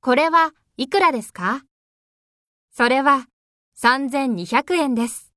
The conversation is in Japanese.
これはいくらですか？それは3200円です。